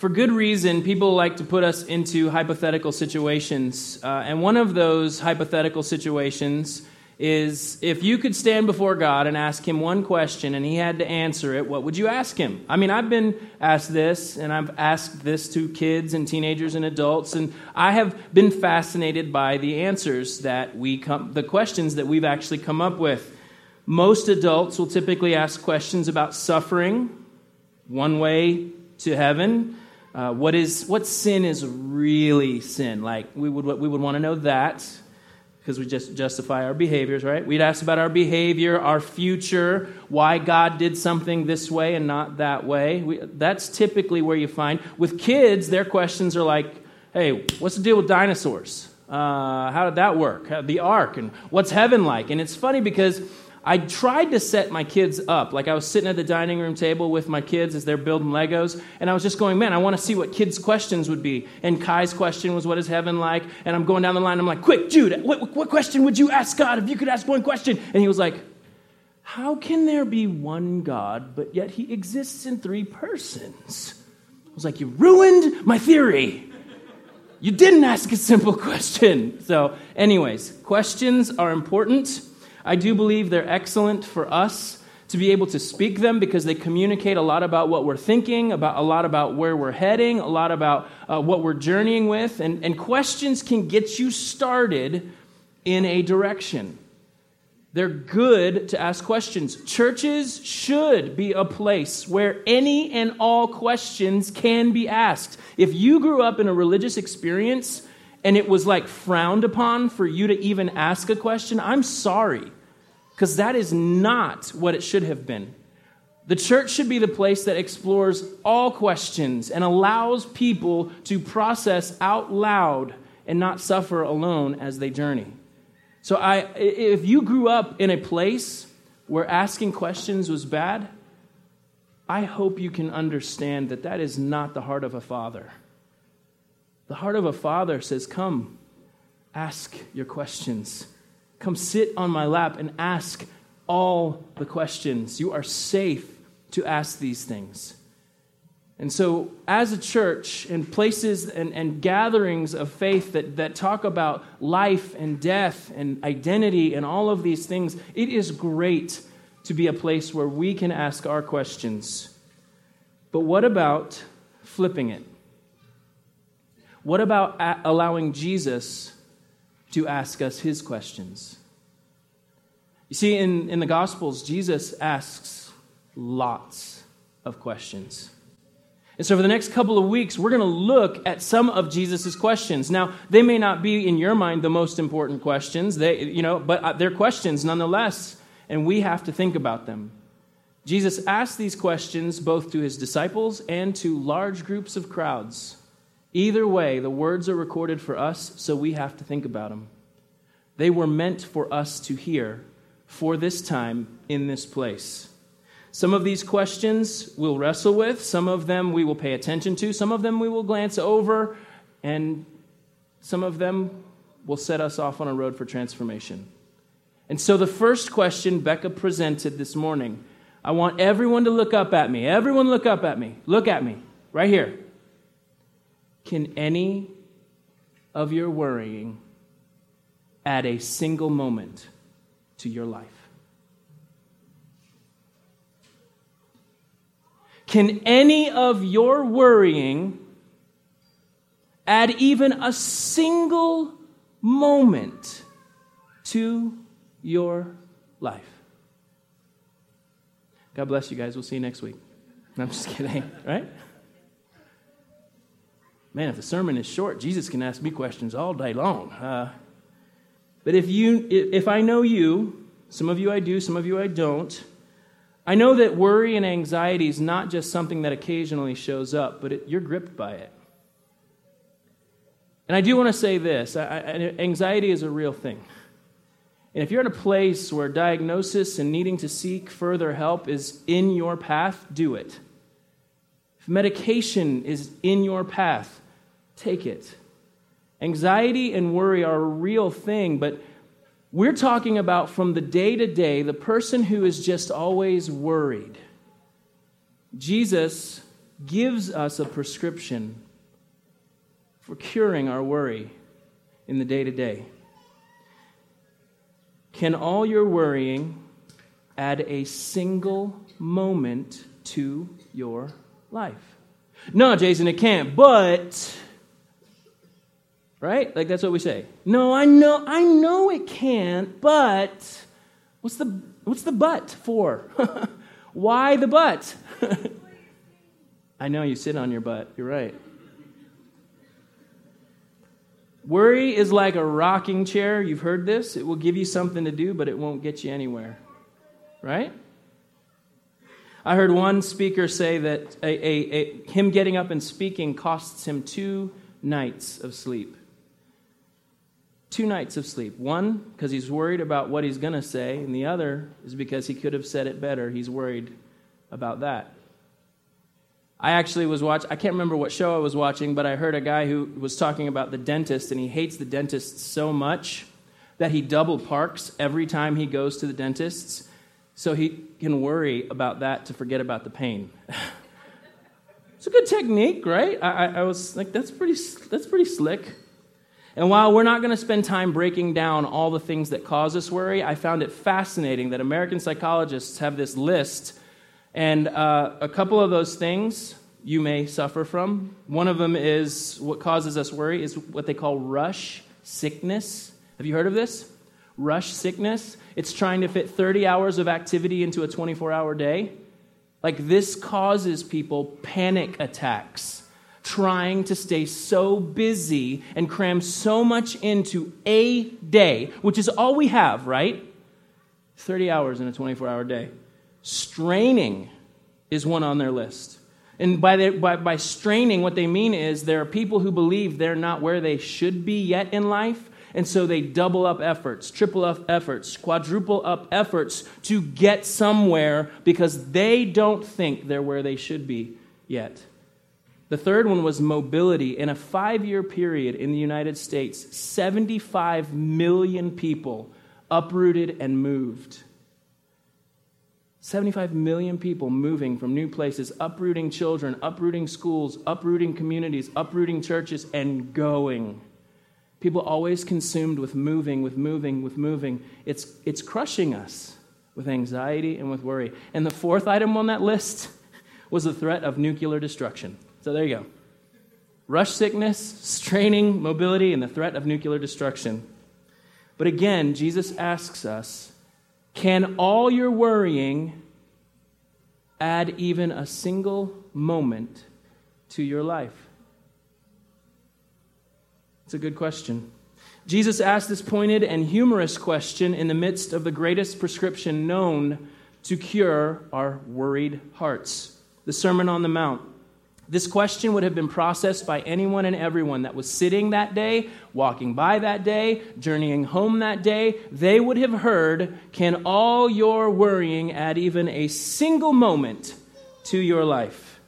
For good reason, people like to put us into hypothetical situations. Uh, and one of those hypothetical situations is if you could stand before God and ask him one question and he had to answer it, what would you ask him? I mean, I've been asked this, and I've asked this to kids and teenagers and adults, and I have been fascinated by the answers that we come, the questions that we've actually come up with. Most adults will typically ask questions about suffering, one way to heaven. Uh, what is what sin is really sin? Like we would we would want to know that because we just justify our behaviors, right? We'd ask about our behavior, our future, why God did something this way and not that way. We, that's typically where you find with kids, their questions are like, "Hey, what's the deal with dinosaurs? Uh, how did that work? The ark and what's heaven like?" And it's funny because I tried to set my kids up. Like I was sitting at the dining room table with my kids as they're building Legos, and I was just going, man, I want to see what kids' questions would be. And Kai's question was, what is heaven like? And I'm going down the line, I'm like, quick, Jude, what, what question would you ask God if you could ask one question? And he was like, how can there be one God, but yet he exists in three persons? I was like, you ruined my theory. You didn't ask a simple question. So, anyways, questions are important. I do believe they're excellent for us to be able to speak them because they communicate a lot about what we're thinking, about a lot about where we're heading, a lot about uh, what we're journeying with, and, and questions can get you started in a direction. They're good to ask questions. Churches should be a place where any and all questions can be asked. If you grew up in a religious experience and it was like frowned upon for you to even ask a question, I'm sorry, because that is not what it should have been. The church should be the place that explores all questions and allows people to process out loud and not suffer alone as they journey. So, I, if you grew up in a place where asking questions was bad, I hope you can understand that that is not the heart of a father. The heart of a father says, Come, ask your questions. Come sit on my lap and ask all the questions. You are safe to ask these things. And so, as a church and places and, and gatherings of faith that, that talk about life and death and identity and all of these things, it is great to be a place where we can ask our questions. But what about flipping it? What about allowing Jesus to ask us his questions? You see, in, in the Gospels, Jesus asks lots of questions. And so, for the next couple of weeks, we're going to look at some of Jesus' questions. Now, they may not be in your mind the most important questions, they, you know, but uh, they're questions nonetheless, and we have to think about them. Jesus asked these questions both to his disciples and to large groups of crowds. Either way, the words are recorded for us, so we have to think about them. They were meant for us to hear for this time in this place. Some of these questions we'll wrestle with, some of them we will pay attention to, some of them we will glance over, and some of them will set us off on a road for transformation. And so, the first question Becca presented this morning, I want everyone to look up at me. Everyone, look up at me. Look at me, right here. Can any of your worrying add a single moment to your life? Can any of your worrying add even a single moment to your life? God bless you guys. We'll see you next week. I'm just kidding, right? Man, if the sermon is short, Jesus can ask me questions all day long. Uh, but if you, if I know you, some of you I do, some of you I don't. I know that worry and anxiety is not just something that occasionally shows up, but it, you're gripped by it. And I do want to say this I, I, anxiety is a real thing. And if you're in a place where diagnosis and needing to seek further help is in your path, do it. If medication is in your path, take it. Anxiety and worry are a real thing, but we're talking about from the day to day, the person who is just always worried. Jesus gives us a prescription for curing our worry in the day to day. Can all your worrying add a single moment to your life? No, Jason, it can't, but right? Like that's what we say. No, I know I know it can't, but what's the what's the but for? Why the but? I know you sit on your butt. You're right. Worry is like a rocking chair. You've heard this. It will give you something to do, but it won't get you anywhere. Right? I heard one speaker say that a, a, a, him getting up and speaking costs him two nights of sleep. Two nights of sleep. One, because he's worried about what he's going to say, and the other is because he could have said it better. He's worried about that. I actually was watching, I can't remember what show I was watching, but I heard a guy who was talking about the dentist, and he hates the dentist so much that he double parks every time he goes to the dentist's so he can worry about that to forget about the pain. it's a good technique, right? I, I, was like, that's pretty, that's pretty slick. And while we're not going to spend time breaking down all the things that cause us worry, I found it fascinating that American psychologists have this list and uh, a couple of those things you may suffer from. One of them is what causes us worry is what they call rush sickness. Have you heard of this? Rush sickness. It's trying to fit 30 hours of activity into a 24 hour day. Like this causes people panic attacks, trying to stay so busy and cram so much into a day, which is all we have, right? 30 hours in a 24 hour day. Straining is one on their list. And by, the, by, by straining, what they mean is there are people who believe they're not where they should be yet in life. And so they double up efforts, triple up efforts, quadruple up efforts to get somewhere because they don't think they're where they should be yet. The third one was mobility. In a five year period in the United States, 75 million people uprooted and moved. 75 million people moving from new places, uprooting children, uprooting schools, uprooting communities, uprooting churches, and going. People always consumed with moving, with moving, with moving. It's, it's crushing us with anxiety and with worry. And the fourth item on that list was the threat of nuclear destruction. So there you go rush sickness, straining, mobility, and the threat of nuclear destruction. But again, Jesus asks us can all your worrying add even a single moment to your life? It's a good question. Jesus asked this pointed and humorous question in the midst of the greatest prescription known to cure our worried hearts the Sermon on the Mount. This question would have been processed by anyone and everyone that was sitting that day, walking by that day, journeying home that day. They would have heard, Can all your worrying add even a single moment to your life?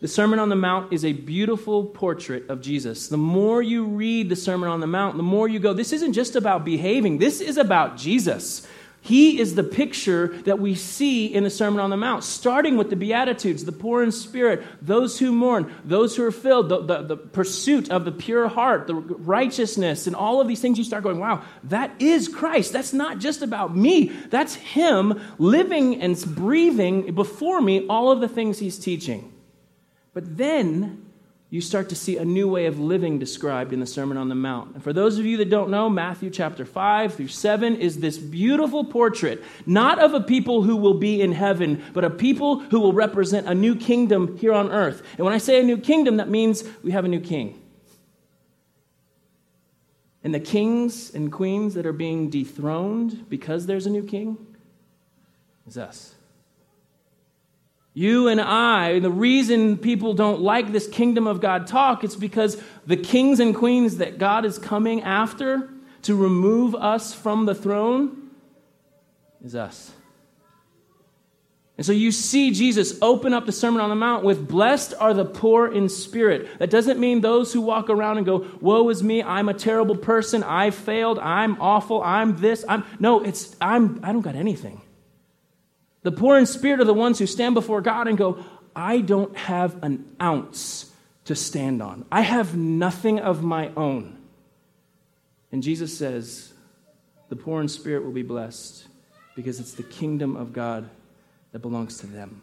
The Sermon on the Mount is a beautiful portrait of Jesus. The more you read the Sermon on the Mount, the more you go, This isn't just about behaving, this is about Jesus. He is the picture that we see in the Sermon on the Mount, starting with the Beatitudes, the poor in spirit, those who mourn, those who are filled, the, the, the, pursuit of the pure heart, the righteousness, and all of these things. You start going, wow, that is Christ. That's not just about me. That's Him living and breathing before me all of the things He's teaching. But then you start to see a new way of living described in the Sermon on the Mount. And for those of you that don't know, Matthew chapter 5 through 7 is this beautiful portrait, not of a people who will be in heaven, but a people who will represent a new kingdom here on earth. And when I say a new kingdom, that means we have a new king. And the kings and queens that are being dethroned because there's a new king is us. You and I, the reason people don't like this kingdom of God talk, it's because the kings and queens that God is coming after to remove us from the throne is us. And so you see Jesus open up the Sermon on the Mount with, Blessed are the poor in spirit. That doesn't mean those who walk around and go, Woe is me, I'm a terrible person, I failed, I'm awful, I'm this, I'm. No, it's, I'm, I don't got anything. The poor in spirit are the ones who stand before God and go, I don't have an ounce to stand on. I have nothing of my own. And Jesus says, The poor in spirit will be blessed because it's the kingdom of God that belongs to them.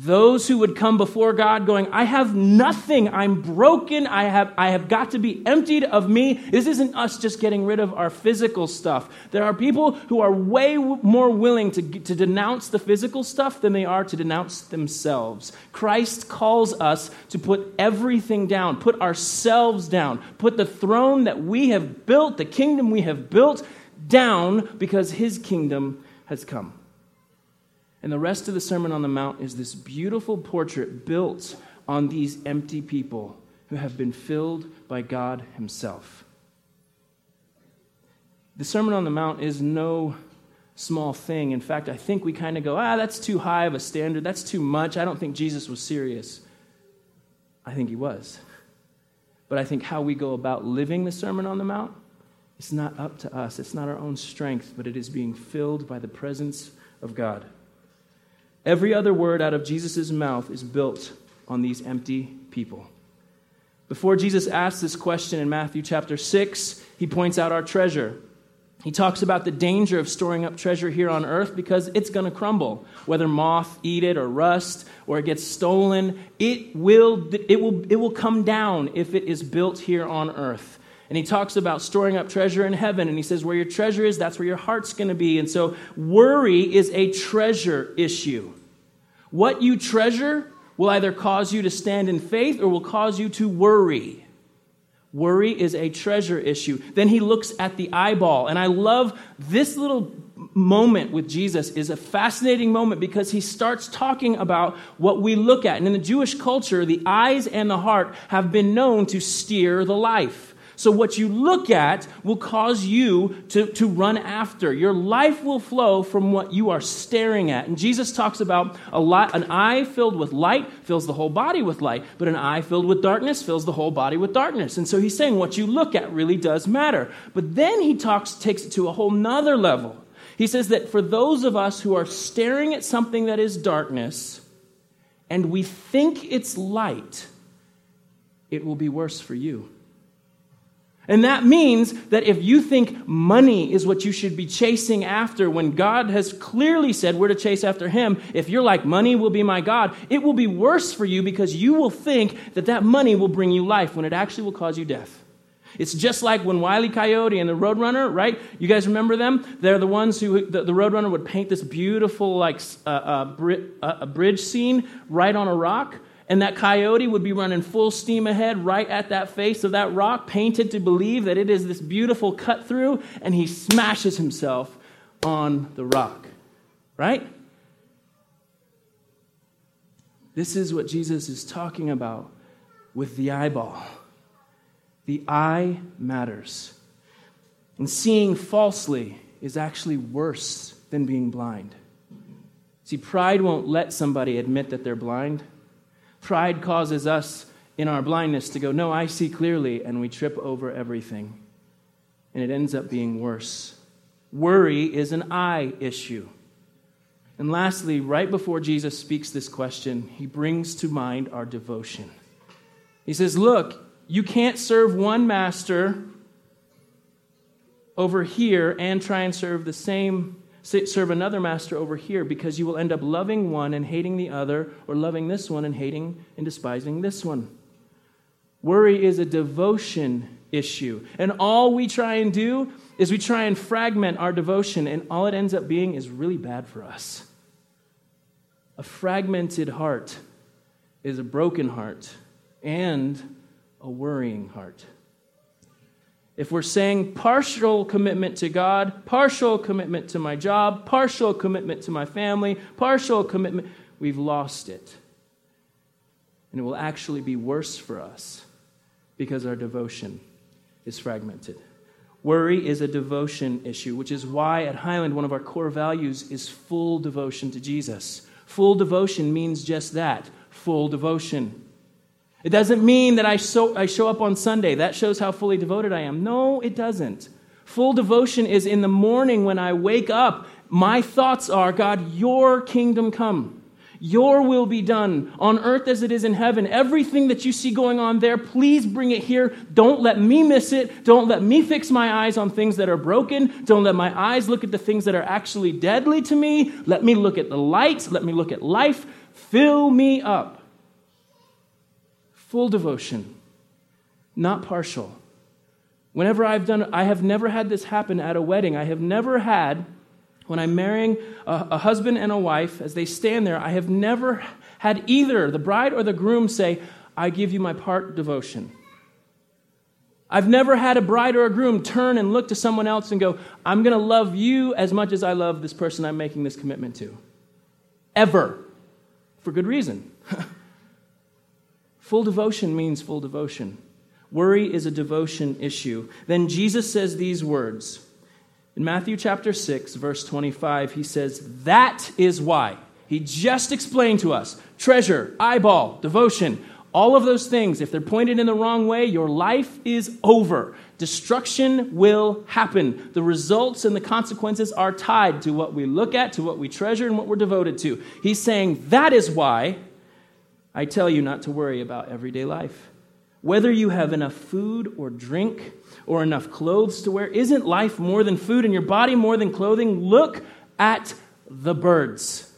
Those who would come before God going, I have nothing. I'm broken. I have, I have got to be emptied of me. This isn't us just getting rid of our physical stuff. There are people who are way more willing to, to denounce the physical stuff than they are to denounce themselves. Christ calls us to put everything down, put ourselves down, put the throne that we have built, the kingdom we have built, down because his kingdom has come. And the rest of the Sermon on the Mount is this beautiful portrait built on these empty people who have been filled by God Himself. The Sermon on the Mount is no small thing. In fact, I think we kind of go, ah, that's too high of a standard. That's too much. I don't think Jesus was serious. I think He was. But I think how we go about living the Sermon on the Mount, it's not up to us. It's not our own strength, but it is being filled by the presence of God. Every other word out of Jesus' mouth is built on these empty people. Before Jesus asks this question in Matthew chapter 6, he points out our treasure. He talks about the danger of storing up treasure here on earth because it's going to crumble. Whether moth eat it or rust or it gets stolen, it will, it, will, it will come down if it is built here on earth. And he talks about storing up treasure in heaven. And he says, where your treasure is, that's where your heart's going to be. And so worry is a treasure issue. What you treasure will either cause you to stand in faith or will cause you to worry. Worry is a treasure issue. Then he looks at the eyeball. And I love this little moment with Jesus is a fascinating moment because he starts talking about what we look at. And in the Jewish culture, the eyes and the heart have been known to steer the life. So, what you look at will cause you to, to run after. Your life will flow from what you are staring at. And Jesus talks about a lot, an eye filled with light fills the whole body with light, but an eye filled with darkness fills the whole body with darkness. And so he's saying what you look at really does matter. But then he talks, takes it to a whole nother level. He says that for those of us who are staring at something that is darkness and we think it's light, it will be worse for you. And that means that if you think money is what you should be chasing after, when God has clearly said we're to chase after Him, if you're like, money will be my God, it will be worse for you because you will think that that money will bring you life when it actually will cause you death. It's just like when Wiley Coyote and the Roadrunner, right? You guys remember them? They're the ones who, the, the Roadrunner would paint this beautiful, like, uh, uh, bri- uh, a bridge scene right on a rock and that coyote would be running full steam ahead right at that face of that rock, painted to believe that it is this beautiful cut through, and he smashes himself on the rock. Right? This is what Jesus is talking about with the eyeball. The eye matters. And seeing falsely is actually worse than being blind. See, pride won't let somebody admit that they're blind. Pride causes us in our blindness to go, No, I see clearly, and we trip over everything. And it ends up being worse. Worry is an eye issue. And lastly, right before Jesus speaks this question, he brings to mind our devotion. He says, Look, you can't serve one master over here and try and serve the same serve another master over here because you will end up loving one and hating the other, or loving this one and hating and despising this one. Worry is a devotion issue. And all we try and do is we try and fragment our devotion, and all it ends up being is really bad for us. A fragmented heart is a broken heart and a worrying heart. If we're saying partial commitment to God, partial commitment to my job, partial commitment to my family, partial commitment, we've lost it. And it will actually be worse for us because our devotion is fragmented. Worry is a devotion issue, which is why at Highland, one of our core values is full devotion to Jesus. Full devotion means just that full devotion. It doesn't mean that I, so, I show up on Sunday. That shows how fully devoted I am. No, it doesn't. Full devotion is in the morning when I wake up. My thoughts are God, your kingdom come. Your will be done on earth as it is in heaven. Everything that you see going on there, please bring it here. Don't let me miss it. Don't let me fix my eyes on things that are broken. Don't let my eyes look at the things that are actually deadly to me. Let me look at the light. Let me look at life. Fill me up. Full devotion, not partial. Whenever I've done, I have never had this happen at a wedding. I have never had when I'm marrying a, a, husband and a wife, as they stand there, I have never had either the bride or the groom say, I give you my part devotion. I've never had a bride or a groom turn and look to someone else and go, I'm going to love you as much as I love this person I'm making this commitment to. Ever. For good reason. full devotion means full devotion. Worry is a devotion issue. Then Jesus says these words in Matthew chapter 6, verse 25, he says, That is why. He just explained to us treasure, eyeball, devotion, all of those things, if they're pointed in the wrong way, your life is over. Destruction will happen. The results and the consequences are tied to what we look at, to what we treasure, and what we're devoted to. He's saying, That is why I tell you not to worry about everyday life. Whether you have enough food or drink, or enough clothes to wear? Isn't life more than food and your body more than clothing? Look at the birds.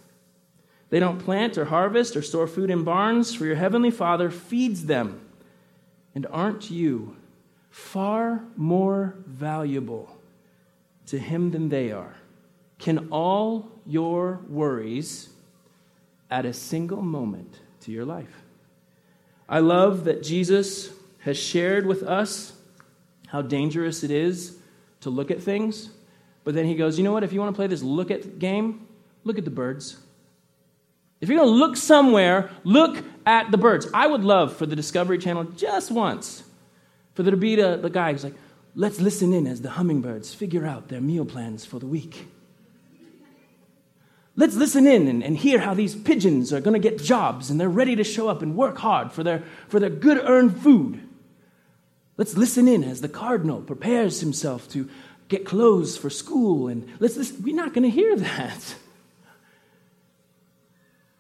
They don't plant or harvest or store food in barns, for your heavenly Father feeds them. And aren't you far more valuable to Him than they are? Can all your worries at a single moment to your life? I love that Jesus has shared with us how dangerous it is to look at things. But then he goes, you know what? If you want to play this look at game, look at the birds. If you're going to look somewhere, look at the birds. I would love for the Discovery Channel just once for there to be the, the guy who's like, let's listen in as the hummingbirds figure out their meal plans for the week. Let's listen in and, and hear how these pigeons are going to get jobs and they're ready to show up and work hard for their, for their good earned food. Let's listen in as the cardinal prepares himself to get clothes for school. And let's listen. We're not going to hear that.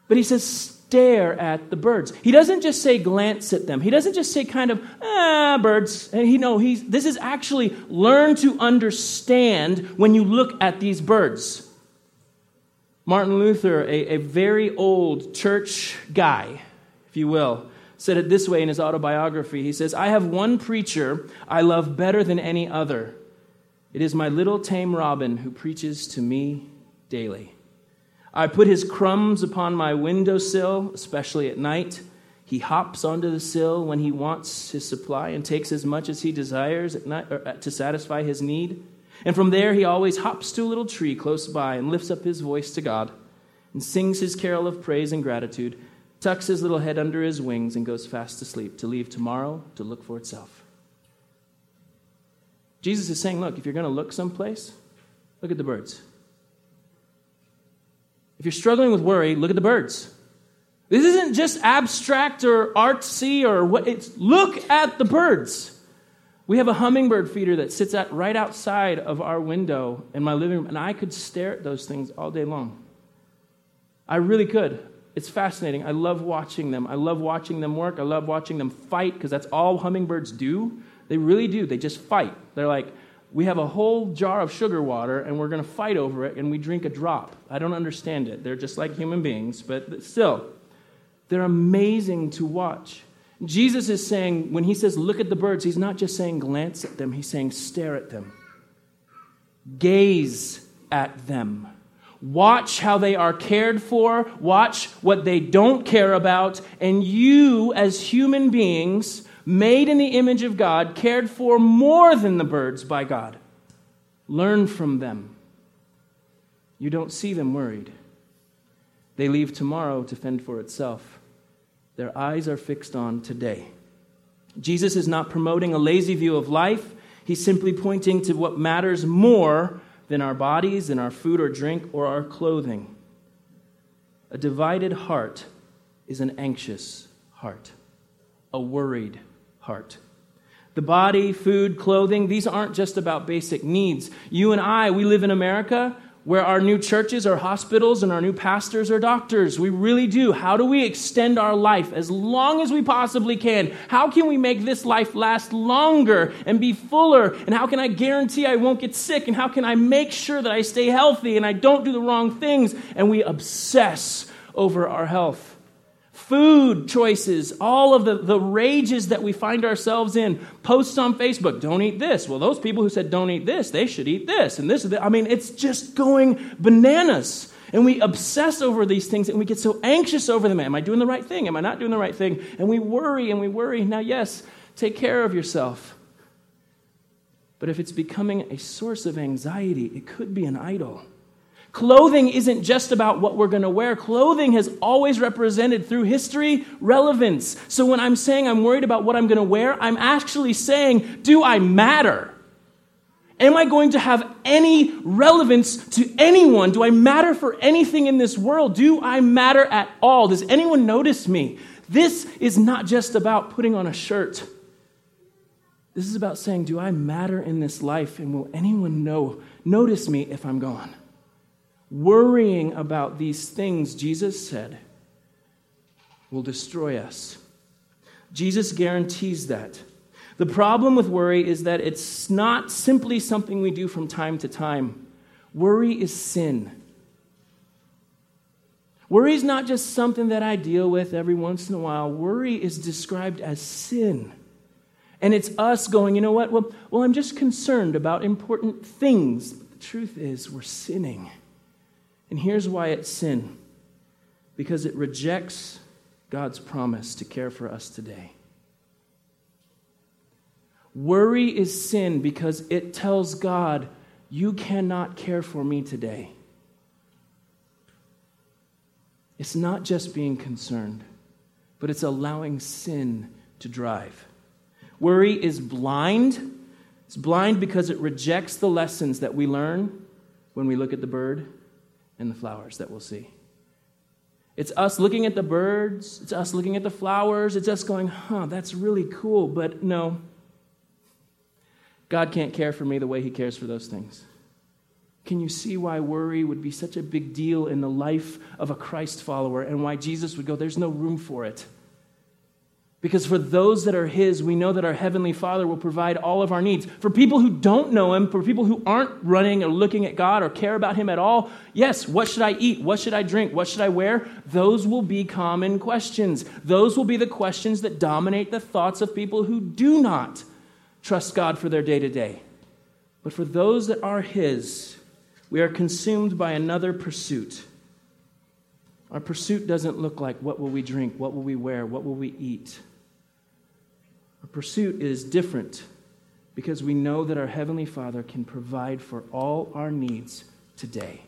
But he says, stare at the birds. He doesn't just say glance at them. He doesn't just say kind of, ah, birds. And he no, he's this is actually learn to understand when you look at these birds. Martin Luther, a, a very old church guy, if you will, said it this way in his autobiography. He says, I have one preacher I love better than any other. It is my little tame robin who preaches to me daily. I put his crumbs upon my windowsill, especially at night. He hops onto the sill when he wants his supply and takes as much as he desires night, uh, to satisfy his need. And from there, he always hops to a little tree close by and lifts up his voice to God and sings his carol of praise and gratitude tucks his little head under his wings, and goes fast asleep to leave tomorrow to look for itself. Jesus is saying, Look, if you're going to look someplace, look at the birds. If you're struggling with worry, look at the birds. This isn't just abstract or artsy or what, it's look at the birds. We have a hummingbird feeder that sits at, right outside of our window in my living room, and I could stare at those things all day long. I really could. It's fascinating. I love watching them. I love watching them work. I love watching them fight because that's all hummingbirds do. They really do. They just fight. They're like, we have a whole jar of sugar water and we're going to fight over it and we drink a drop. I don't understand it. They're just like human beings, but still, they're amazing to watch. Jesus is saying, when he says look at the birds, he's not just saying glance at them, he's saying stare at them, gaze at them. Watch how they are cared for. Watch what they don't care about. And you, as human beings, made in the image of God, cared for more than the birds by God. Learn from them. You don't see them worried. They leave tomorrow to fend for itself. Their eyes are fixed on today. Jesus is not promoting a lazy view of life, he's simply pointing to what matters more than our bodies, than our food or drink, or our clothing. A divided heart is an anxious heart, a worried heart. The body, food, clothing, these aren't just about basic needs. You and I, we live in America. Where our new churches are hospitals and our new pastors are doctors. We really do. How do we extend our life as long as we possibly can? How can we make this life last longer and be fuller? And how can I guarantee I won't get sick? And how can I make sure that I stay healthy and I don't do the wrong things? And we obsess over our health food choices, all of the, the rages that we find ourselves in, posts on Facebook, don't eat this. Well, those people who said don't eat this, they should eat this and this. I mean, it's just going bananas. And we obsess over these things and we get so anxious over them. Am I doing the right thing? Am I not doing the right thing? And we worry and we worry. Now, yes, take care of yourself. But if it's becoming a source of anxiety, it could be an idol. Clothing isn't just about what we're going to wear. Clothing has always represented through history relevance. So when I'm saying I'm worried about what I'm going to wear, I'm actually saying, do I matter? Am I going to have any relevance to anyone? Do I matter for anything in this world? Do I matter at all? Does anyone notice me? This is not just about putting on a shirt. This is about saying, do I matter in this life and will anyone know notice me if I'm gone? Worrying about these things, Jesus said, will destroy us. Jesus guarantees that. The problem with worry is that it's not simply something we do from time to time. Worry is sin. Worry is not just something that I deal with every once in a while. Worry is described as sin. And it's us going, you know what? Well, well I'm just concerned about important things. But the truth is, we're sinning. And here's why it's sin because it rejects God's promise to care for us today. Worry is sin because it tells God, You cannot care for me today. It's not just being concerned, but it's allowing sin to drive. Worry is blind. It's blind because it rejects the lessons that we learn when we look at the bird and the flowers that we'll see. It's us looking at the birds, it's us looking at the flowers, it's us going, huh, that's really cool, but no. God can't care for me the way He cares for those things. Can you see why worry would be such a big deal in the life of a Christ follower and why Jesus would go, there's no room for it? Because for those that are His, we know that our Heavenly Father will provide all of our needs. For people who don't know Him, for people who aren't running or looking at God or care about Him at all, yes, what should I eat? What should I drink? What should I wear? Those will be common questions. Those will be the questions that dominate the thoughts of people who do not trust God for their day to day. But for those that are His, we are consumed by another pursuit. Our pursuit doesn't look like what will we drink? What will we wear? What will we eat? Our pursuit is different because we know that our Heavenly Father can provide for all our needs today.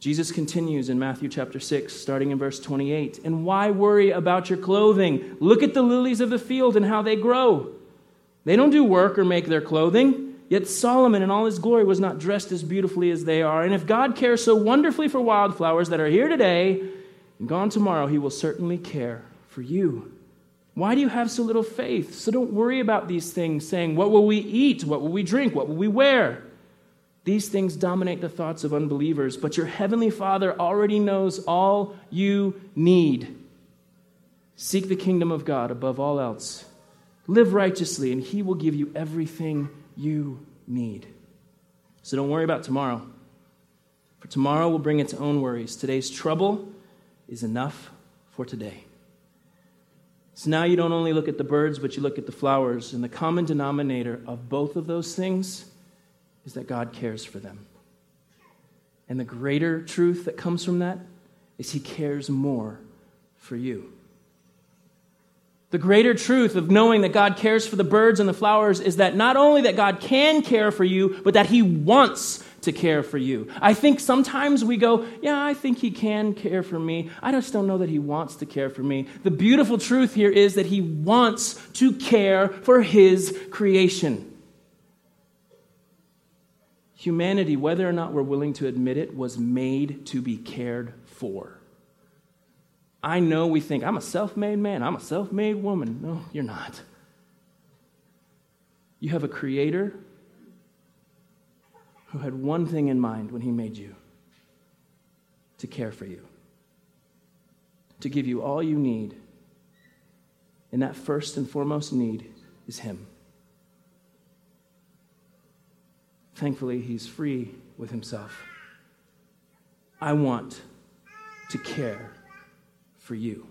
Jesus continues in Matthew chapter 6, starting in verse 28. And why worry about your clothing? Look at the lilies of the field and how they grow. They don't do work or make their clothing. Yet Solomon in all his glory was not dressed as beautifully as they are. And if God cares so wonderfully for wildflowers that are here today and gone tomorrow, he will certainly care for you. Why do you have so little faith? So don't worry about these things, saying, What will we eat? What will we drink? What will we wear? These things dominate the thoughts of unbelievers, but your heavenly Father already knows all you need. Seek the kingdom of God above all else. Live righteously, and He will give you everything you need. So don't worry about tomorrow, for tomorrow will bring its own worries. Today's trouble is enough for today. So now you don't only look at the birds, but you look at the flowers. And the common denominator of both of those things is that God cares for them. And the greater truth that comes from that is He cares more for you. The greater truth of knowing that God cares for the birds and the flowers is that not only that God can care for you, but that He wants to care for you. I think sometimes we go, Yeah, I think He can care for me. I just don't know that He wants to care for me. The beautiful truth here is that He wants to care for His creation. Humanity, whether or not we're willing to admit it, was made to be cared for. I know we think, I'm a self made man, I'm a self made woman. No, you're not. You have a creator who had one thing in mind when he made you to care for you, to give you all you need. And that first and foremost need is him. Thankfully, he's free with himself. I want to care for you.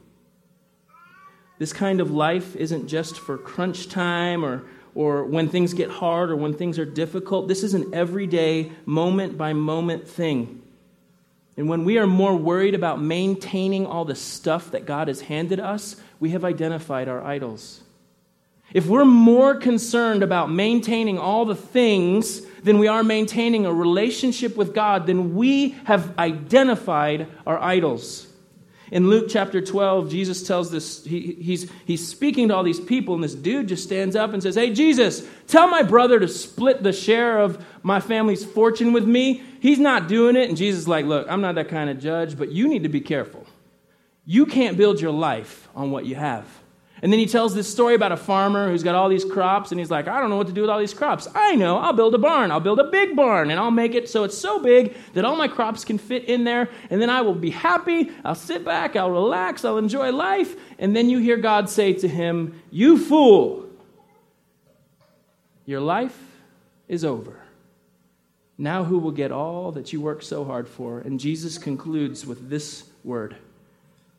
This kind of life isn't just for crunch time or, or when things get hard or when things are difficult. This is an everyday, moment by moment thing. And when we are more worried about maintaining all the stuff that God has handed us, we have identified our idols. If we're more concerned about maintaining all the things than we are maintaining a relationship with God, then we have identified our idols. In Luke chapter 12, Jesus tells this, he, he's, he's speaking to all these people, and this dude just stands up and says, Hey, Jesus, tell my brother to split the share of my family's fortune with me. He's not doing it. And Jesus is like, Look, I'm not that kind of judge, but you need to be careful. You can't build your life on what you have. And then he tells this story about a farmer who's got all these crops, and he's like, I don't know what to do with all these crops. I know, I'll build a barn. I'll build a big barn, and I'll make it so it's so big that all my crops can fit in there, and then I will be happy. I'll sit back, I'll relax, I'll enjoy life. And then you hear God say to him, You fool, your life is over. Now, who will get all that you worked so hard for? And Jesus concludes with this word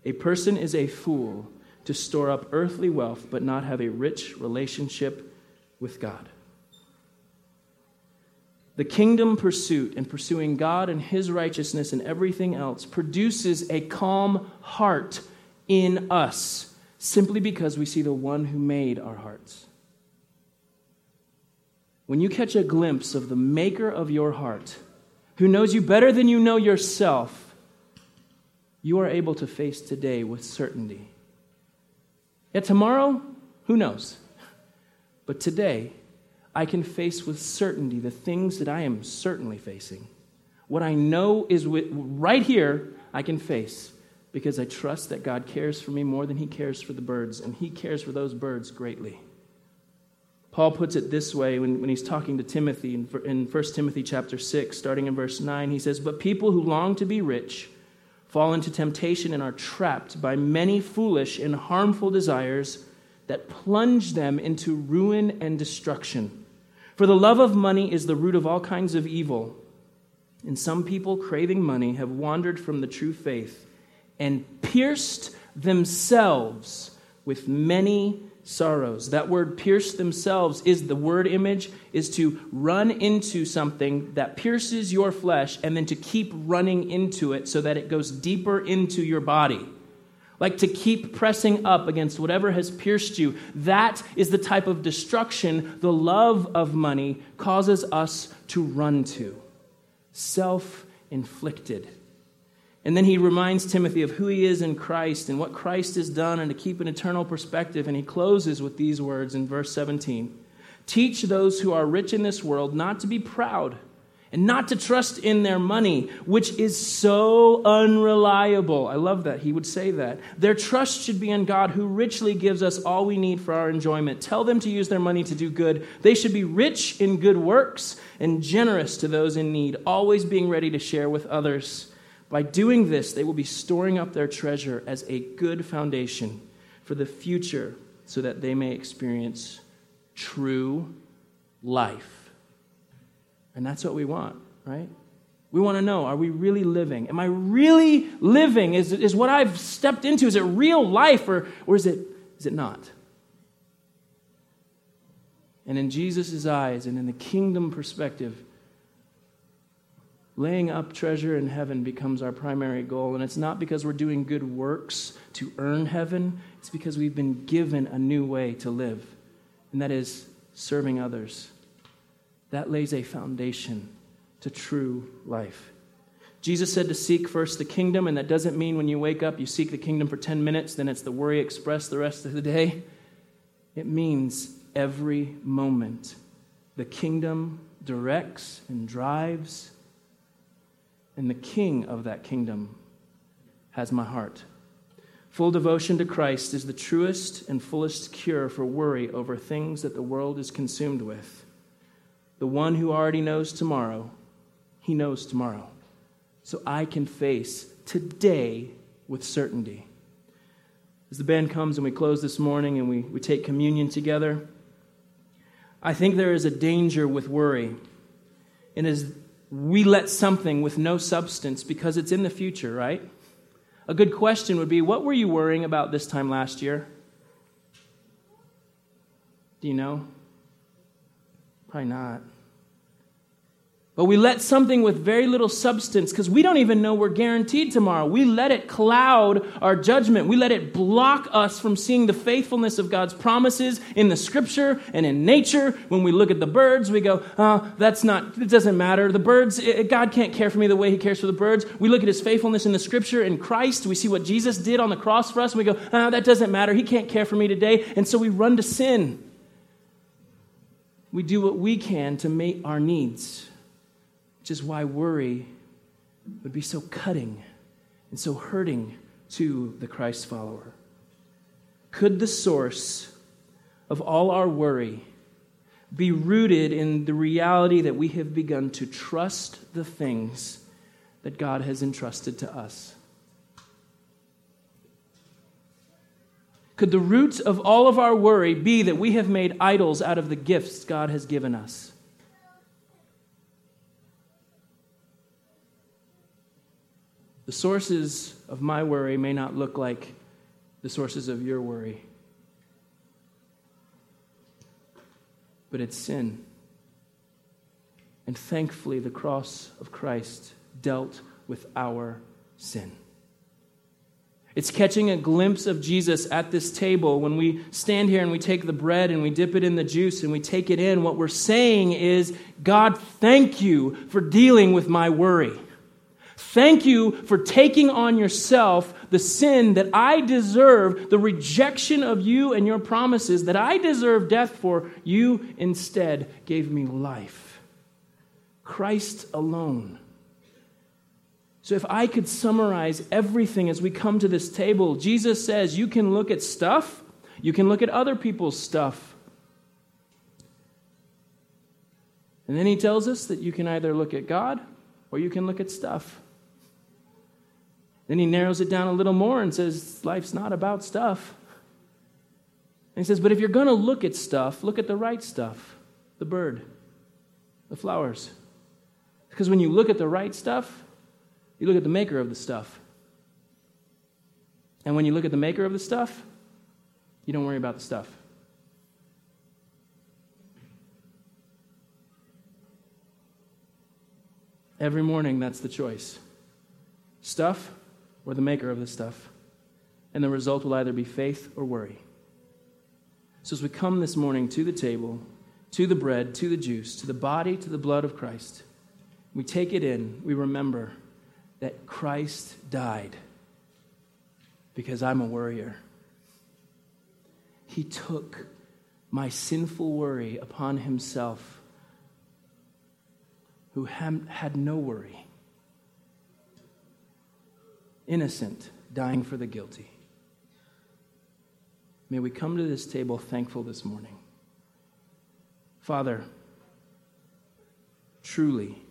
A person is a fool to store up earthly wealth but not have a rich relationship with God. The kingdom pursuit and pursuing God and His righteousness and everything else produces a calm heart in us simply because we see the one who made our hearts. When you catch a glimpse of the maker of your heart, who knows you better than you know yourself, you are able to face today with certainty Yet tomorrow, who knows? But today, I can face with certainty the things that I am certainly facing. What I know is right here, I can face because I trust that God cares for me more than He cares for the birds, and He cares for those birds greatly. Paul puts it this way when, when he's talking to Timothy in, in 1 Timothy chapter 6, starting in verse 9. He says, But people who long to be rich, fall into temptation and are trapped by many foolish and harmful desires that plunge them into ruin and destruction. For the love of money is the root of all kinds of evil. And some people, craving money, have wandered from the true faith and pierced themselves with many sorrows. That word pierce themselves is the word image is to run into something that pierces your flesh and then to keep running into it so that it goes deeper into your body. Like to keep pressing up against whatever has pierced you. That is the type of destruction the love of money causes us to run to. Self inflicted. And then he reminds Timothy of who he is in Christ and what Christ has done and to keep an eternal perspective. And he closes with these words in verse 17 Teach those who are rich in this world not to be proud and not to trust in their money, which is so unreliable. I love that. He would say that. Their trust should be in God, who richly gives us all we need for our enjoyment. Tell them to use their money to do good. They should be rich in good works and generous to those in need, always being ready to share with others. By doing this, they will be storing up their treasure as a good foundation for the future so that they may experience true life. And that's what we want, right? We want to know are we really living? Am I really living? Is, is what I've stepped into, is it real life or, or is, it, is it not? And in Jesus' eyes and in the kingdom perspective, laying up treasure in heaven becomes our primary goal. And it's not because we're doing good works to earn heaven, it's because we've been given a new way to live, and that is serving others. That lays a foundation to true life. Jesus said to seek first the kingdom, and that doesn't mean when you wake up you seek the kingdom for 10 minutes, then it's the worry express the rest of the day. It means every moment. The kingdom directs and drives and the king of that kingdom has my heart. Full devotion to Christ is the truest and fullest cure for worry over things that the world is consumed with. The one who already knows tomorrow He knows tomorrow. So I can face today with certainty. As the band comes and we close this morning and we, we take communion together, I think there is a danger with worry. And as we let something with no substance because it's in the future, right? A good question would be what were you worrying about this time last year? Do you know? Probably not. But we let something with very little substance, because we don't even know we're guaranteed tomorrow. We let it cloud our judgment. We let it block us from seeing the faithfulness of God's promises in the scripture and in nature. When we look at the birds, we go, oh, that's not, it doesn't matter. The birds, it, God can't care for me the way he cares for the birds. We look at his faithfulness in the scripture in Christ. We see what Jesus did on the cross for us, and we go, oh, that doesn't matter. He can't care for me today. And so we run to sin. We do what we can to meet our needs which is why worry would be so cutting and so hurting to the Christ follower. Could the source of all our worry be rooted in the reality that we have begun to trust the things that God has entrusted to us? Could the root of all of our worry be that we have made idols out of the gifts God has given us? The sources of my worry may not look like the sources of your worry, but it's sin. And thankfully, the cross of Christ dealt with our sin. It's catching a glimpse of Jesus at this table. When we stand here and we take the bread and we dip it in the juice and we take it in, what we're saying is, God, thank you for dealing with my worry. Thank you for taking on yourself the sin that I deserve, the rejection of you and your promises that I deserve death for. You instead gave me life. Christ alone. So, if I could summarize everything as we come to this table, Jesus says you can look at stuff, you can look at other people's stuff. And then he tells us that you can either look at God or you can look at stuff. Then he narrows it down a little more and says, Life's not about stuff. And he says, But if you're going to look at stuff, look at the right stuff the bird, the flowers. Because when you look at the right stuff, you look at the maker of the stuff. And when you look at the maker of the stuff, you don't worry about the stuff. Every morning, that's the choice. Stuff or the maker of the stuff. And the result will either be faith or worry. So as we come this morning to the table, to the bread, to the juice, to the body, to the blood of Christ, we take it in, we remember that Christ died because I'm a worrier. He took my sinful worry upon himself, who had no worry innocent, dying for the guilty. May we come to this table thankful this morning. Father, truly,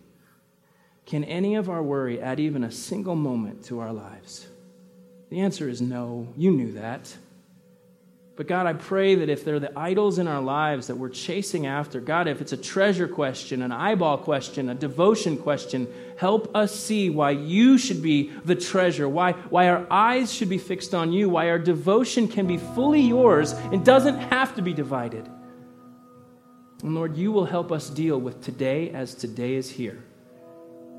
can any of our worry add even a single moment to our lives? The answer is no. You knew that. But God, I pray that if they're the idols in our lives that we're chasing after, God, if it's a treasure question, an eyeball question, a devotion question, help us see why you should be the treasure, why, why our eyes should be fixed on you, why our devotion can be fully yours and doesn't have to be divided. And Lord, you will help us deal with today as today is here.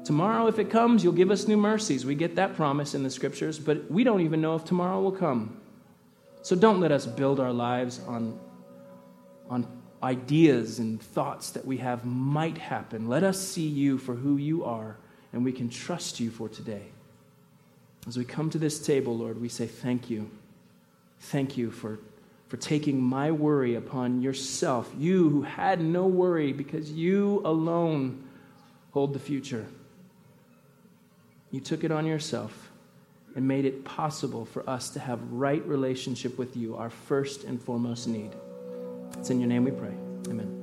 Tomorrow, if it comes, you'll give us new mercies. We get that promise in the scriptures, but we don't even know if tomorrow will come. So don't let us build our lives on, on ideas and thoughts that we have might happen. Let us see you for who you are, and we can trust you for today. As we come to this table, Lord, we say thank you. Thank you for, for taking my worry upon yourself. You who had no worry because you alone hold the future. You took it on yourself and made it possible for us to have right relationship with you, our first and foremost need. It's in your name we pray. Amen.